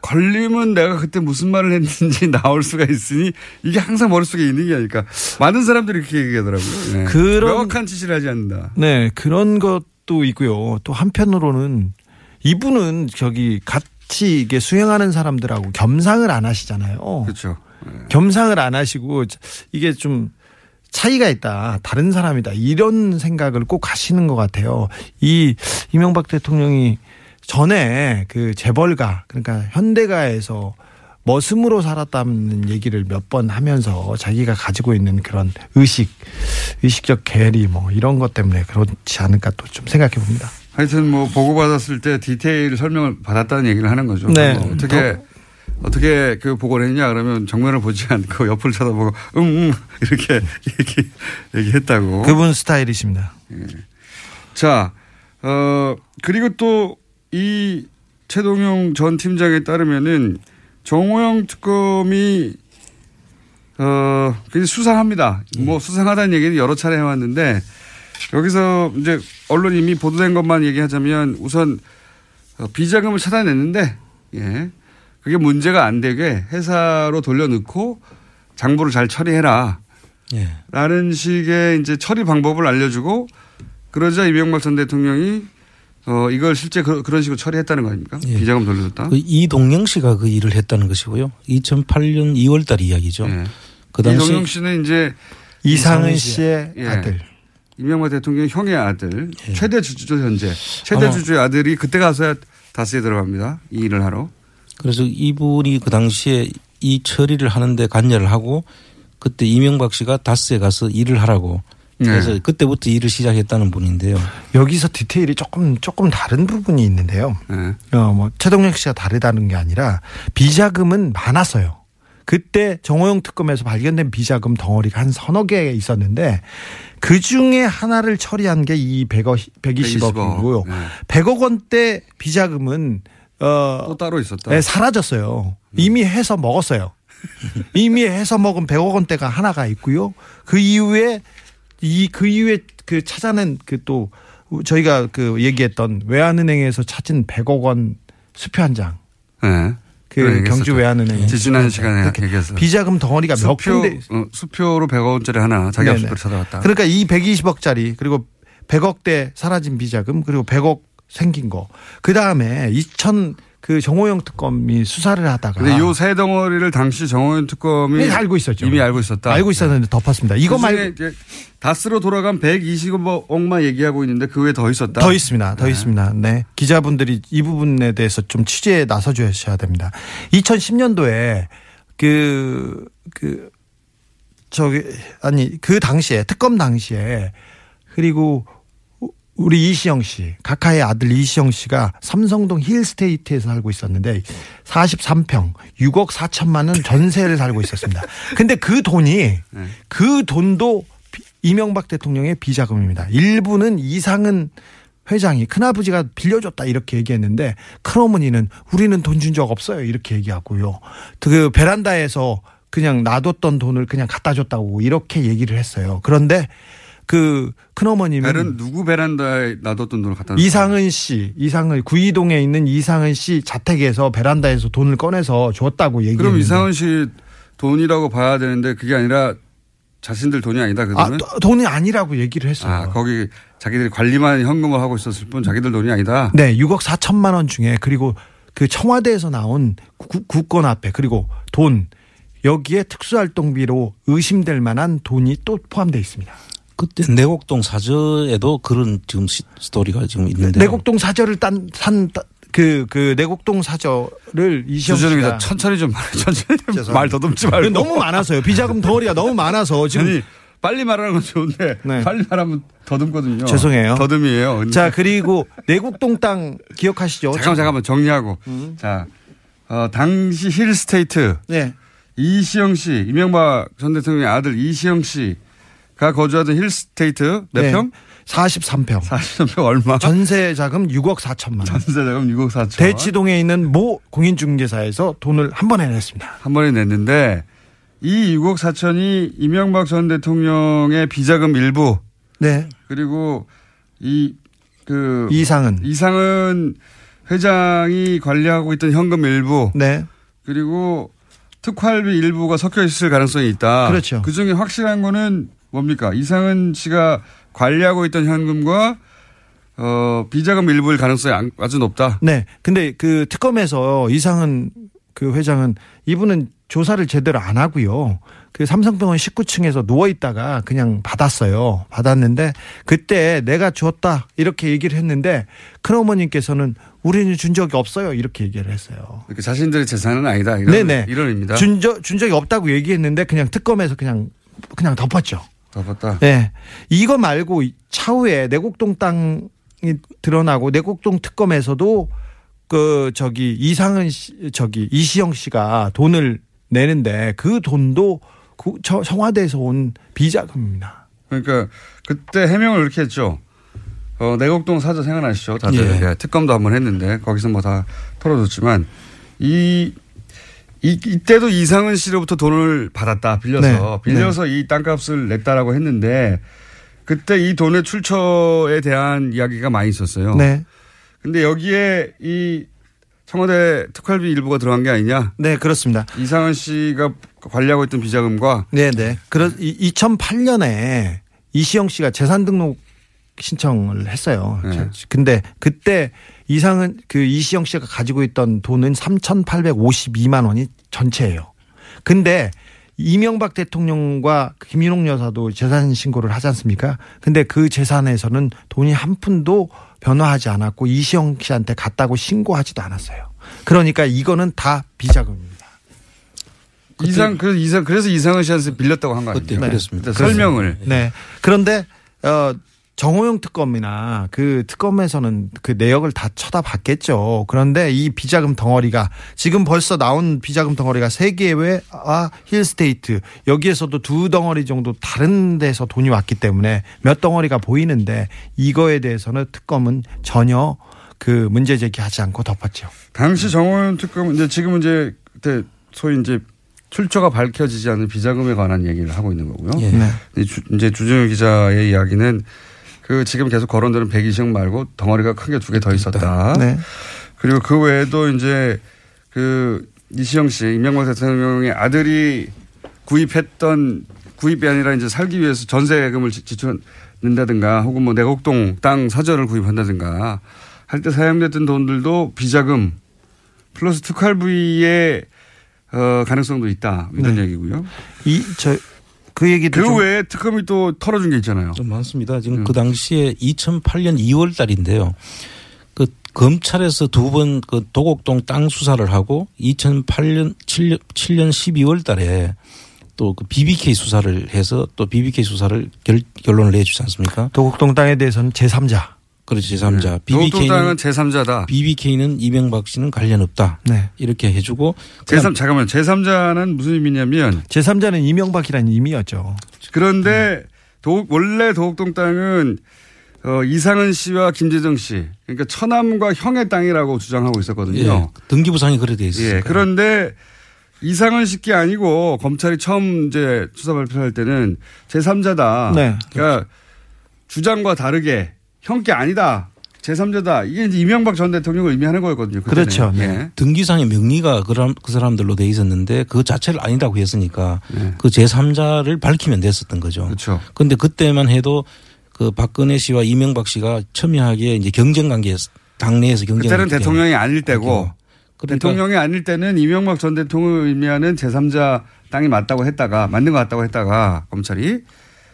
걸리면 내가 그때 무슨 말을 했는지 나올 수가 있으니 이게 항상 머릿속에 있는 게 아닐까 많은 사람들이 그렇게 얘기하더라고요. 네. 그런- 명확한 지시를 하지 않는다. 네, 그런 것도 있고요. 또 한편으로는 이분은 저기 같이 이게 수행하는 사람들하고 겸상을 안 하시잖아요. 그렇죠. 겸상을 안 하시고 이게 좀 차이가 있다. 다른 사람이다. 이런 생각을 꼭 하시는 것 같아요. 이 이명박 대통령이 전에 그 재벌가 그러니까 현대가에서 머슴으로 살았다는 얘기를 몇 번 하면서 자기가 가지고 있는 그런 의식, 의식적 괴리 뭐 이런 것 때문에 그렇지 않을까 또 좀 생각해 봅니다. 하여튼 뭐 보고받았을 때 디테일 설명을 받았다는 얘기를 하는 거죠. 네. 뭐 어떻게 어떻게 그 보고를 했냐 그러면 정면을 보지 않고 옆을 쳐다보고 응 응 이렇게 얘기 얘기했다고. 그분 스타일이십니다. 자, 어 그리고 또 이 최동용 전 팀장에 따르면은 정호영 특검이 어 굉장히 수상합니다. 뭐 수상하다는 얘기는 여러 차례 해왔는데 여기서 이제 언론 이미 보도된 것만 얘기하자면 우선 어, 비자금을 찾아냈는데 예 그게 문제가 안 되게 회사로 돌려넣고 장부를 잘 처리해라. 예. 라는 식의 이제 처리 방법을 알려주고 그러자 이명박 전 대통령이 어 이걸 실제 그, 런 식으로 처리했다는 거 아닙니까? 예. 비자금 돌려줬다. 그 이동영 씨가 그 일을 했다는 것이고요. 2008년 2월 달 이야기죠. 그 당시 예. 이동영 씨는 이제 이상은 씨의 예. 아들. 이명박 대통령 형의 아들 예. 최대 주주죠 현재 최대 주주의 아들이 그때 가서야 다스에 들어갑니다. 이 일을 하러. 그래서 이분이 그 당시에 이 처리를 하는데 관여를 하고 그때 이명박 씨가 다스에 가서 일을 하라고 그래서 네. 그때부터 일을 시작했다는 분인데요. 여기서 디테일이 조금 조금 다른 부분이 있는데요. 네. 어, 뭐 최동영 씨가 다르다는 게 아니라 비자금은 많았어요. 그때 정호영 특검에서 발견된 비자금 덩어리가 한 서너 개 있었는데 그 중에 하나를 처리한 게 이 100억, 120억이고요. 120억. 네. 100억 원대 비자금은 어, 또 따로 있었다. 네, 사라졌어요. 이미 해서 먹었어요. 이미 해서 먹은 100억 원대가 하나가 있고요. 그 이후에 이 그 이후에 그 찾아낸 그 또 저희가 그 얘기했던 외환은행에서 찾은 100억 원 수표 한 장. 네. 그 그래, 경주. 외환은행 지지난 시간에 그렇게 얘기했어요. 비자금 덩어리가 몇 수표, 군데 어, 수표로 100억 원짜리 하나 자기 네네. 앞수표로 찾아왔다. 그러니까 이 120억짜리 그리고 100억대 사라진 비자금 그리고 100억 생긴 거. 그 다음에 2000 그 정호영 특검이 수사를 하다가 근데 요 세 덩어리를 당시 정호연 특검이 네, 알고 있었죠. 이미 알고 있었다. 알고 있었는데 덮었습니다. 이거 말고 이제 다스로 돌아간 120억만 얘기하고 있는데 그 외에 더 있었다. 더 있습니다. 더 있습니다. 네. 기자분들이 이 부분에 대해서 좀 취재에 나서 주셔야 됩니다. 2010년도에 그, 그, 저기, 아니, 그 당시에, 특검 당시에, 그리고 우리 이시영 씨, 카카의 아들 이시영 씨가 삼성동 힐스테이트에서 살고 있었는데 43평 6억 4천만 원 전세를 살고 있었습니다. 근데 그 돈이 그 돈도 비- 이명박 대통령의 비자금입니다. 일부는 이상은 회장이 큰아버지가 빌려줬다 이렇게 얘기했는데 큰어머니는 우리는 돈 준 적 없어요 이렇게 얘기하고요. 그 베란다에서 그냥 놔뒀던 돈을 그냥 갖다 줬다고 이렇게 얘기를 했어요. 그런데 그 큰어머님은 벨은 누구 베란다에 놔뒀던 돈을 갖다? 이상은 씨, 이상은 구이동에 있는 이상은 씨 자택에서 베란다에서 돈을 꺼내서 줬다고 얘기했는데 그럼 이상은 씨 돈이라고 봐야 되는데 그게 아니라 자신들 돈이 아니다 그 아, 돈은? 도- 돈이 아니라고 얘기를 했어요. 아, 거기 자기들이 관리만 현금을 하고 있었을 뿐 자기들 돈이 아니다. 네, 6억 4천만 원 중에 그리고 그 청와대에서 나온 구- 국권 앞에 그리고 돈 여기에 특수활동비로 의심될 만한 돈이 또 포함되어 있습니다. 그때 내곡동 사저에도 그런 지금 시- 스토리가 지금 있는데 내곡동 사저를 딴, 산, 그, 그, 내곡동 사저를 이시영 씨가. 천천히 좀 말, 천천히 좀. 말 더듬지 말고. 너무 많아서요. 비자금 덩어리가 너무 많아서 지금. 아니, 빨리 말하는 건 좋은데 빨리 말하면 더듬거든요. 죄송해요. 더듬이에요. 근데 자, 그리고 내곡동 땅 기억하시죠? 잠깐만 잠깐만 정리하고. 자, 어, 당시 힐스테이트 네. 이시영 씨, 이명박 전 대통령의 아들 이시영 씨 가 거주하던 힐스테이트 몇 네. 평? 43평. 43평 얼마? 전세 자금 6억 4천만 원. 전세 자금 6억 4천. 대치동에 있는 모 공인중개사에서 돈을 한 번에 냈습니다. 한 번에 냈는데 이 6억 4천이 이명박 전 대통령의 비자금 일부 네. 그리고 이 그 이상은 이상은 회장이 관리하고 있던 현금 일부 네. 그리고 특활비 일부가 섞여 있을 가능성이 있다. 그렇죠. 그 중에 확실한 거는 뭡니까? 이상은 씨가 관리하고 있던 현금과 어, 비자금 일부일 가능성이 안- 아주 높다. 네. 근데 그 특검에서 이상은 그 회장은 이분은 조사를 제대로 안 하고요. 그 삼성병원 19층에서 누워 있다가 그냥 받았어요. 받았는데 그때 내가 줬다 이렇게 얘기를 했는데 큰어머님께서는 우리는 준 적이 없어요 이렇게 얘기를 했어요. 이렇게 자신들의 재산은 아니다. 이런, 네네. 이런 의미다. 준, 적, 준 적이 없다고 얘기했는데 그냥 특검에서 그냥 그냥 덮었죠. 덮었다. 네. 이거 말고 차후에 내곡동 땅이 드러나고 내곡동 특검에서도 그 저기 이상은 씨, 저기 이시영 씨가 돈을 내는데 그 돈도 그 저- 청와대에서 온 비자금입니다. 그러니까 그때 해명을 이렇게 했죠. 어, 내곡동 사저 생각나시죠? 다들. 예. 예, 특검도 한번 했는데 거기서 뭐 다 털어줬지만 이, 이, 이때도 이상은 씨로부터 돈을 받았다. 빌려서. 네. 빌려서 이 땅값을 냈다라고 했는데 그때 이 돈의 출처에 대한 이야기가 많이 있었어요. 네. 근데 여기에 이 청와대 특활비 일부가 들어간 게 아니냐? 네, 그렇습니다. 이상은 씨가 관리하고 있던 비자금과 네, 네. 그러 2008년에 이시영 씨가 재산 등록 신청을 했어요. 네. 근데 그때 이상은 그 이시영 씨가 가지고 있던 돈은 3,852만 원이 전체예요. 근데 이명박 대통령과 김윤옥 여사도 재산 신고를 하지 않습니까? 근데 그 재산에서는 돈이 한 푼도 변화하지 않았고 이시영 씨한테 갔다고 신고하지도 않았어요. 그러니까 이거는 다 비자금입니다. 이상 그래서 이상 그래서 이상은 씨한테 빌렸다고 한 거 아니에요? 네. 일단 설명을 네. 그런데 어 정호영 특검이나 그 특검에서는 그 내역을 다 쳐다봤겠죠. 그런데 이 비자금 덩어리가 지금 벌써 나온 비자금 덩어리가 세계회와 힐스테이트 여기에서도 두 덩어리 정도 다른 데서 돈이 왔기 때문에 몇 덩어리가 보이는데 이거에 대해서는 특검은 전혀 그 문제 제기하지 않고 덮었죠. 당시 정호연 특검은 이제 지금 이제 그때 소위 이제 출처가 밝혀지지 않은 비자금에 관한 얘기를 하고 있는 거고요. 예. 네. 이 이제 주정일 기자의 이야기는 그 지금 계속 거론되는 120억 말고 덩어리가 큰 게 두 개 더 있었다. 네. 그리고 그 외에도 이제 그 이시영 씨, 이명박 대통령의 아들이 구입했던 구입이 아니라 이제 살기 위해서 전세금을 지- 지출한다든가 혹은 뭐 내곡동 땅 사저를 구입한다든가 할 때 사용됐던 돈들도 비자금 플러스 특활부의 어, 가능성도 있다 이런 얘기고요. 이 저 그 얘기도 그 좀- 외에 특검이 또 털어준 게 있잖아요. 좀 많습니다. 지금 그 당시에 2008년 2월 달인데요. 그 검찰에서 두 번 그 도곡동 땅 수사를 하고 2008년 7년, 7년 12월 달에 또그 BBK 수사를 해서 또 BBK 수사를 결, 결론을 내주지 않습니까? 도곡동 땅에 대해서는 제3자. 그렇지 제3자. 도곡동 땅은 BBK는 제3자다. BBK는 이명박 씨는 관련 없다. 네. 이렇게 해주고 제3 잠깐만 제3자는 무슨 의미냐면 제3자는 이명박이라는 의미였죠. 그런데 도, 원래 도곡동 땅은 어, 이상은 씨와 김재정 씨 그러니까 처남과 형의 땅이라고 주장하고 있었거든요. 예, 등기부상이 그래 돼 있어요. 예, 그런데 이상은 씨게 아니고 검찰이 처음 이제 수사 발표할 때는 제3자다. 네. 그러니까 주장과 다르게 형께 아니다. 제3자다. 이게 이제 이명박 전 대통령을 의미하는 거였거든요. 그때는. 그렇죠. 네. 예. 등기상의 명의가 그, 사람들로 돼 있었는데 그 자체를 아니라고 했으니까 그 제3자를 밝히면 됐었던 거죠. 네. 그렇죠. 근데 그때만 해도 그 박근혜 씨와 이명박 씨가 첨예하게 이제 경쟁 관계 당내에서 경쟁 그때는 대통령이 아닐 때고 그러니까 대통령이 아닐 때는 이명박 전 대통령을 의미하는 제3자 땅이 맞다고 했다가 맞는 것 같다고 했다가 검찰이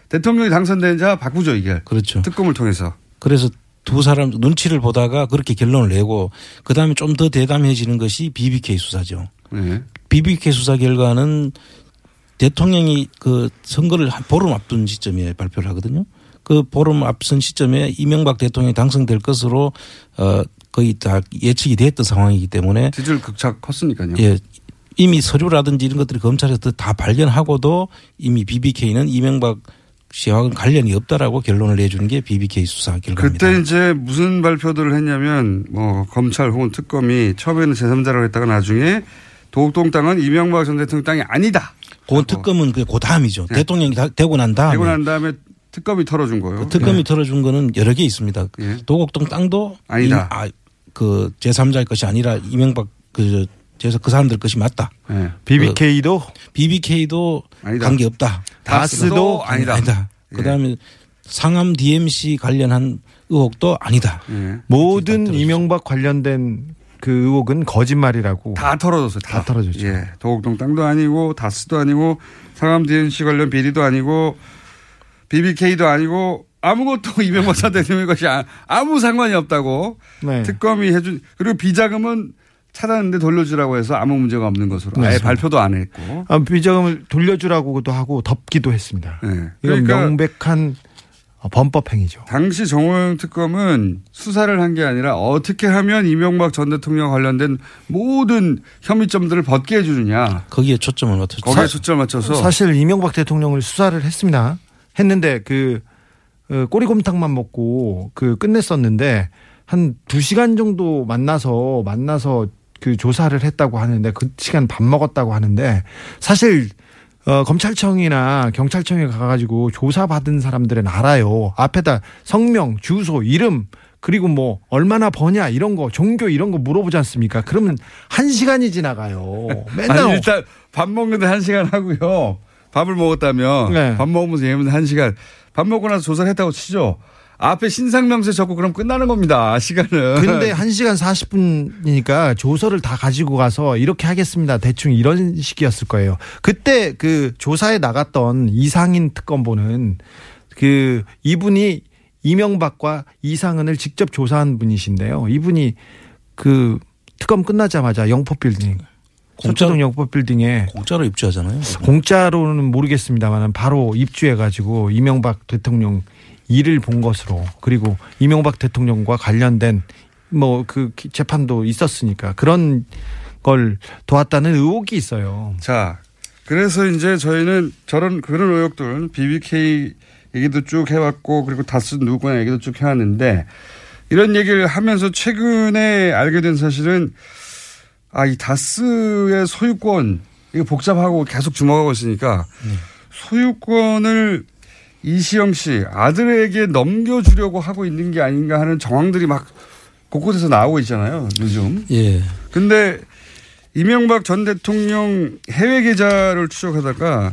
대통령이 당선된 자 바꾸죠 이게. 그렇죠. 특검을 통해서. 그래서 두 사람 눈치를 보다가 그렇게 결론을 내고 그 다음에 좀 더 대담해지는 것이 BBK 수사죠. 네. BBK 수사 결과는 대통령이 그 선거를 한 보름 앞둔 시점에 발표를 하거든요. 그 보름 앞선 시점에 이명박 대통령이 당선될 것으로 어 거의 다 예측이 됐던 상황이기 때문에 지지율 극차 컸으니까요. 예. 이미 서류라든지 이런 것들이 검찰에서 다 발견하고도 이미 BBK는 이명박 씨와는 관련이 없다라고 결론을 내주는 게 BBK 수사 결과입니다. 그때 이제 무슨 발표들을 했냐면 뭐 검찰 혹은 특검이 처음에는 제3자라고 했다가 나중에 도곡동 땅은 이명박 전 대통령 땅이 아니다. 그 특검은 그 다음이죠. 대통령이 다 되고 난 다음에 되고 난 다음에 특검이 털어준 거예요. 그 특검이 네. 털어준 거는 여러 개 있습니다. 도곡동 땅도 아니다. 이- 아, 그 제3자의 것이 아니라 이명박 그 제서 그 사람들 것이 맞다. 네. BBK도 BBK도 아니다. 관계 없다. 다스도 아니다. 그다음에 상암 DMC 관련한 의혹도 아니다. 모든 이명박 관련된 그 의혹은 거짓말이라고 다 털어졌어요. 다 털어졌죠. 예. 도곡동 땅도 아니고 다스도 아니고 상암 DNC 관련 비리도 아니고 BBK도 아니고 아무것도 이명박 전 대통령의 것이 아- 아무 상관이 없다고 네. 특검이 해준 그리고 비자금은 찾았는데 돌려주라고 해서 아무 문제가 없는 것으로 아예 맞습니다. 발표도 안 했고 아, 비자금을 돌려주라고도 하고 덮기도 했습니다. 네. 이건 그러니까 명백한 어, 범법 행위죠. 당시 정호영 특검은 수사를 한 게 아니라 어떻게 하면 이명박 전 대통령 관련된 모든 혐의점들을 벗게 해주느냐 거기에 초점을 맞췄죠. 거기에 초점을 맞춰서 사실 이명박 대통령을 수사를 했습니다. 했는데 그 어, 꼬리곰탕만 먹고 그 끝냈었는데 한두 시간 정도 만나서 만나서 그 조사를 했다고 하는데 그 시간 밥 먹었다고 하는데 사실 어, 검찰청이나 경찰청에 가가지고 조사받은 사람들은 알아요. 앞에다 성명, 주소, 이름, 그리고 뭐 얼마나 버냐 이런 거 종교 이런 거 물어보지 않습니까? 그러면 한 시간이 지나가요. 맨날 아니, 일단 밥 먹는데 한 시간 하고요. 밥을 먹었다면 네. 밥 먹으면서 얘기하면 한 시간. 밥 먹고 나서 조사를 했다고 치죠. 앞에 신상명세 적고 그럼 끝나는 겁니다. 시간은. 근데 1시간 40분이니까 조서를 다 가지고 가서 이렇게 하겠습니다. 대충 이런 식이었을 거예요. 그때 그 조사에 나갔던 이상인 특검보는 그 이분이 이명박과 이상은을 직접 조사한 분이신데요. 이분이 그 특검 끝나자마자 영포빌딩 서초동 영포빌딩에 공짜로 입주하잖아요. 공짜로는 모르겠습니다만 바로 입주해가지고 이명박 대통령 일을 본 것으로 그리고 이명박 대통령과 관련된 뭐 그 재판도 있었으니까 그런 걸 도왔다는 의혹이 있어요. 자, 그래서 이제 저희는 저런 그런 의혹들 BBK 얘기도 쭉 해왔고 그리고 다스 누구나 얘기도 쭉 해왔는데 이런 얘기를 하면서 최근에 알게 된 사실은 아 이 다스의 소유권 이거 복잡하고 계속 주목하고 있으니까 소유권을 이시영 씨 아들에게 넘겨주려고 하고 있는 게 아닌가 하는 정황들이 막 곳곳에서 나오고 있잖아요 요즘. 예. 근데 이명박 전 대통령 해외 계좌를 추적하다가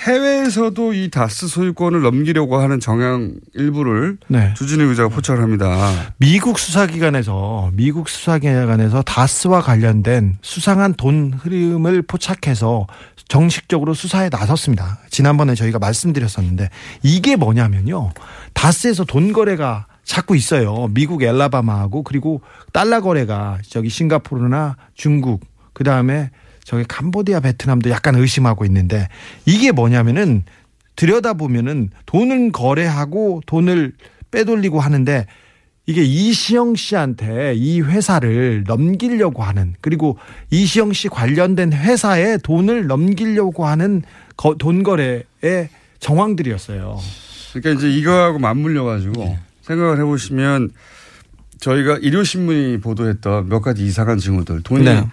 해외에서도 이 다스 소유권을 넘기려고 하는 정황 일부를 네. 주진우 기자가 포착을 합니다. 미국 수사기관에서 미국 수사기관에서 다스와 관련된 수상한 돈 흐름을 포착해서 정식적으로 수사에 나섰습니다. 지난번에 저희가 말씀드렸었는데 이게 뭐냐면요. 다스에서 돈 거래가 자꾸 있어요. 미국 엘라바마하고 그리고 달러 거래가 저기 싱가포르나 중국 그다음에 저기 캄보디아 베트남도 약간 의심하고 있는데 이게 뭐냐면은 들여다 보면은 돈을 거래하고 돈을 빼돌리고 하는데 이게 이시영 씨한테 이 회사를 넘기려고 하는 그리고 이시영 씨 관련된 회사에 돈을 넘기려고 하는 거- 돈 거래의 정황들이었어요. 그러니까 이제 이거하고 맞물려 가지고 생각을 해 보시면 저희가 일요신문이 보도했던 몇 가지 이상한 징후들 돈이 네.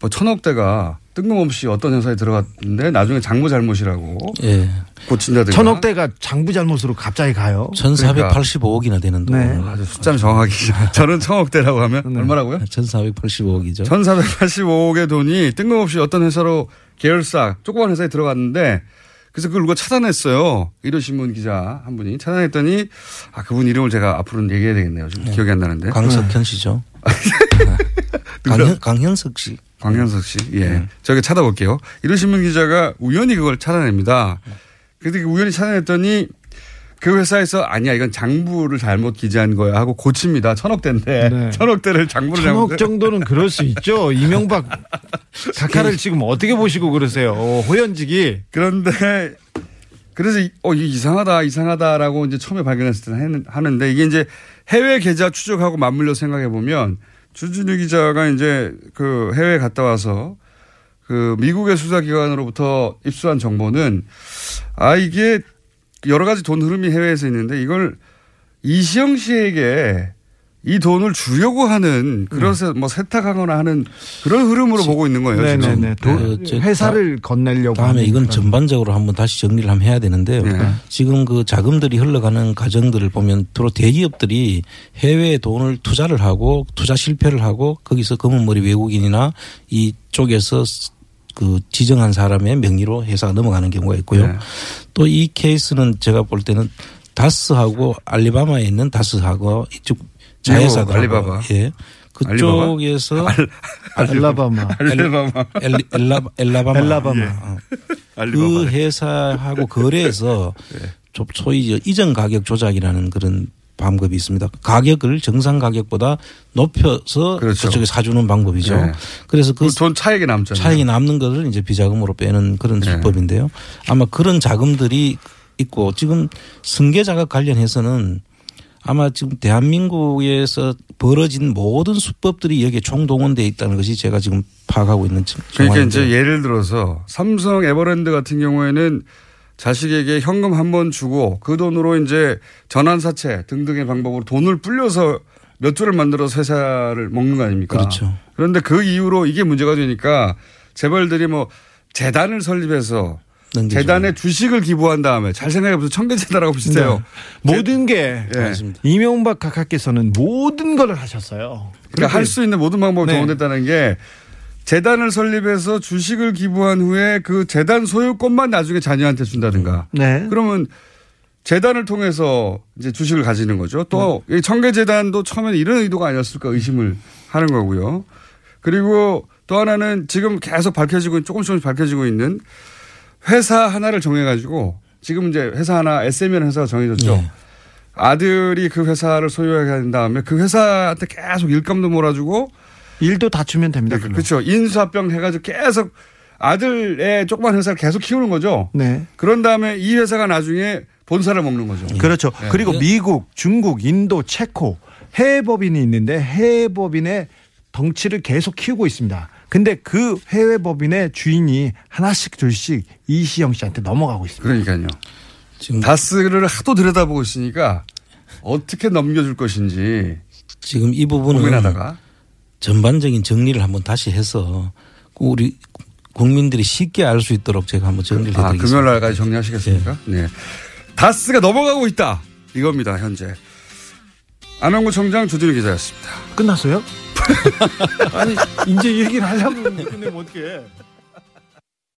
뭐 천억대가 뜬금없이 어떤 회사에 들어갔는데 나중에 장모 잘못이라고 예. 고친다든가 천억대가 장부 잘못으로 갑자기 가요. 1485억이나 되는 돈. 네. 아주 숫자는 정확히 저는 천억대라고 하면 얼마라고요? 1485억이죠. 1485억의 돈이 뜬금없이 어떤 회사로 계열사 조그만 회사에 들어갔는데 그래서 그걸 누가 차단했어요. 일요신문 기자 한 분이 차단했더니 아 그분 이름을 제가 앞으로는 얘기해야 되겠네요. 지금 기억이 안 나는데. 강석현 씨죠. 강현, 강현석 씨. 광현석 씨. 예. 저기 찾아볼게요. 일요신문 기자가 우연히 그걸 차단합니다. 근데 그 우연히 차단했더니 그 회사에서 아니야 이건 장부를 잘못 기재한 거야 하고 고칩니다. 천억대인데 네. 천억대를 장부를 잘못 천억 정도는 그럴 수 있죠. 이명박 각하를 지금 어떻게 보시고 그러세요? 어, 호연직이 그런데 그래서 이- 어 이게 이상하다 이상하다라고 이제 처음에 발견했을 때는 하는데 이게 이제 해외 계좌 추적하고 맞물려 생각해 보면 주진우 기자가 이제 그 해외 갔다 와서 그 미국의 수사기관으로부터 입수한 정보는 아 이게 여러 가지 돈 흐름이 해외에서 있는데 이걸 이시영 씨에게 이 돈을 주려고 하는 그래서 뭐 세탁하거나 하는 그런 흐름으로 보고 있는 거예요. 지금. 네네네. 도- 그, 저, 회사를 건네려고 다음에 하는 이건 그런- 전반적으로 한번 다시 정리를 한번 해야 되는데요. 네. 지금 그 자금들이 흘러가는 과정들을 보면 주로 대기업들이 해외에 돈을 투자를 하고 투자 실패를 하고 거기서 검은머리 외국인이나 이쪽에서 그 지정한 사람의 명의로 회사가 넘어가는 경우가 있고요. 네. 또이 케이스는 제가 볼 때는 다스하고 알리바마에 있는 다스하고 이쪽 자회사들 알리바바. 예. 그쪽에서 알라바마. 알라바마. 엘, 엘라, 엘라바마. 엘라바마. 예. 어. 알리바바. 그 회사하고 거래해서 조- 소위 저 이전 가격 조작이라는 그런 방법이 있습니다. 가격을 정상 가격보다 높여서 그렇죠. 그쪽에 사주는 방법이죠. 네. 그래서 그 돈 차익이 남잖아요. 차익이 남는 것을 이제 비자금으로 빼는 그런 네. 수법인데요. 아마 그런 자금들이 있고 지금 승계자가 관련해서는 아마 지금 대한민국에서 벌어진 모든 수법들이 여기에 총동원돼 있다는 것이 제가 지금 파악하고 있는 정- 그러니까 이제 예를 들어서 삼성 에버랜드 같은 경우에는 자식에게 현금 한 번 주고 그 돈으로 이제 전환사채 등등의 방법으로 돈을 불려서 몇 조를 만들어서 회사를 먹는 거 아닙니까? 그렇죠. 그런데 그 이후로 이게 문제가 되니까 재벌들이 뭐 재단을 설립해서 넘기죠. 재단에 주식을 기부한 다음에 잘 생각해 보세요. 청계재단하고 비슷해요. 네. 모든 게 예. 이명박 각하께서는 모든 걸 하셨어요. 그러니까 할 수 있는 모든 방법이 네. 동원됐다는 게 재단을 설립해서 주식을 기부한 후에 그 재단 소유권만 나중에 자녀한테 준다든가. 네. 그러면 재단을 통해서 이제 주식을 가지는 거죠. 또이 청계재단도 처음에는 이런 의도가 아니었을까 의심을 하는 거고요. 그리고 또 하나는 지금 계속 밝혀지고 조금씩 조금씩 밝혀지고 있는 회사 하나를 정해가지고 지금 이제 회사 하나 SM이라는 회사가 정해졌죠. 네. 아들이 그 회사를 소유하게 한 다음에 그 회사한테 계속 일감도 몰아주고 일도 다 주면 됩니다. 네, 그렇죠. 인수합병 해가지고 계속 아들의 조그만 회사를 계속 키우는 거죠. 네. 그런 다음에 이 회사가 나중에 본사를 먹는 거죠. 그렇죠. 네. 그리고 미국, 중국, 인도, 체코 해외 법인이 있는데 해외 법인의 덩치를 계속 키우고 있습니다. 근데 그 해외 법인의 주인이 하나씩 둘씩 이시영 씨한테 넘어가고 있습니다. 그러니까요. 다스를 하도 들여다보고 있으니까 어떻게 넘겨줄 것인지 지금 이 부분은 고민하다가 전반적인 정리를 한번 다시 해서 우리 국민들이 쉽게 알 수 있도록 제가 한번 정리를 아, 해드리겠습니다. 금요일 날까지 정리하시겠습니까? 네. 다스가 넘어가고 있다. 이겁니다, 현재. 안원구 청장 조진우 기자였습니다. 끝났어요? 아니 이제 얘기를 하려면 끝내면 어떡해.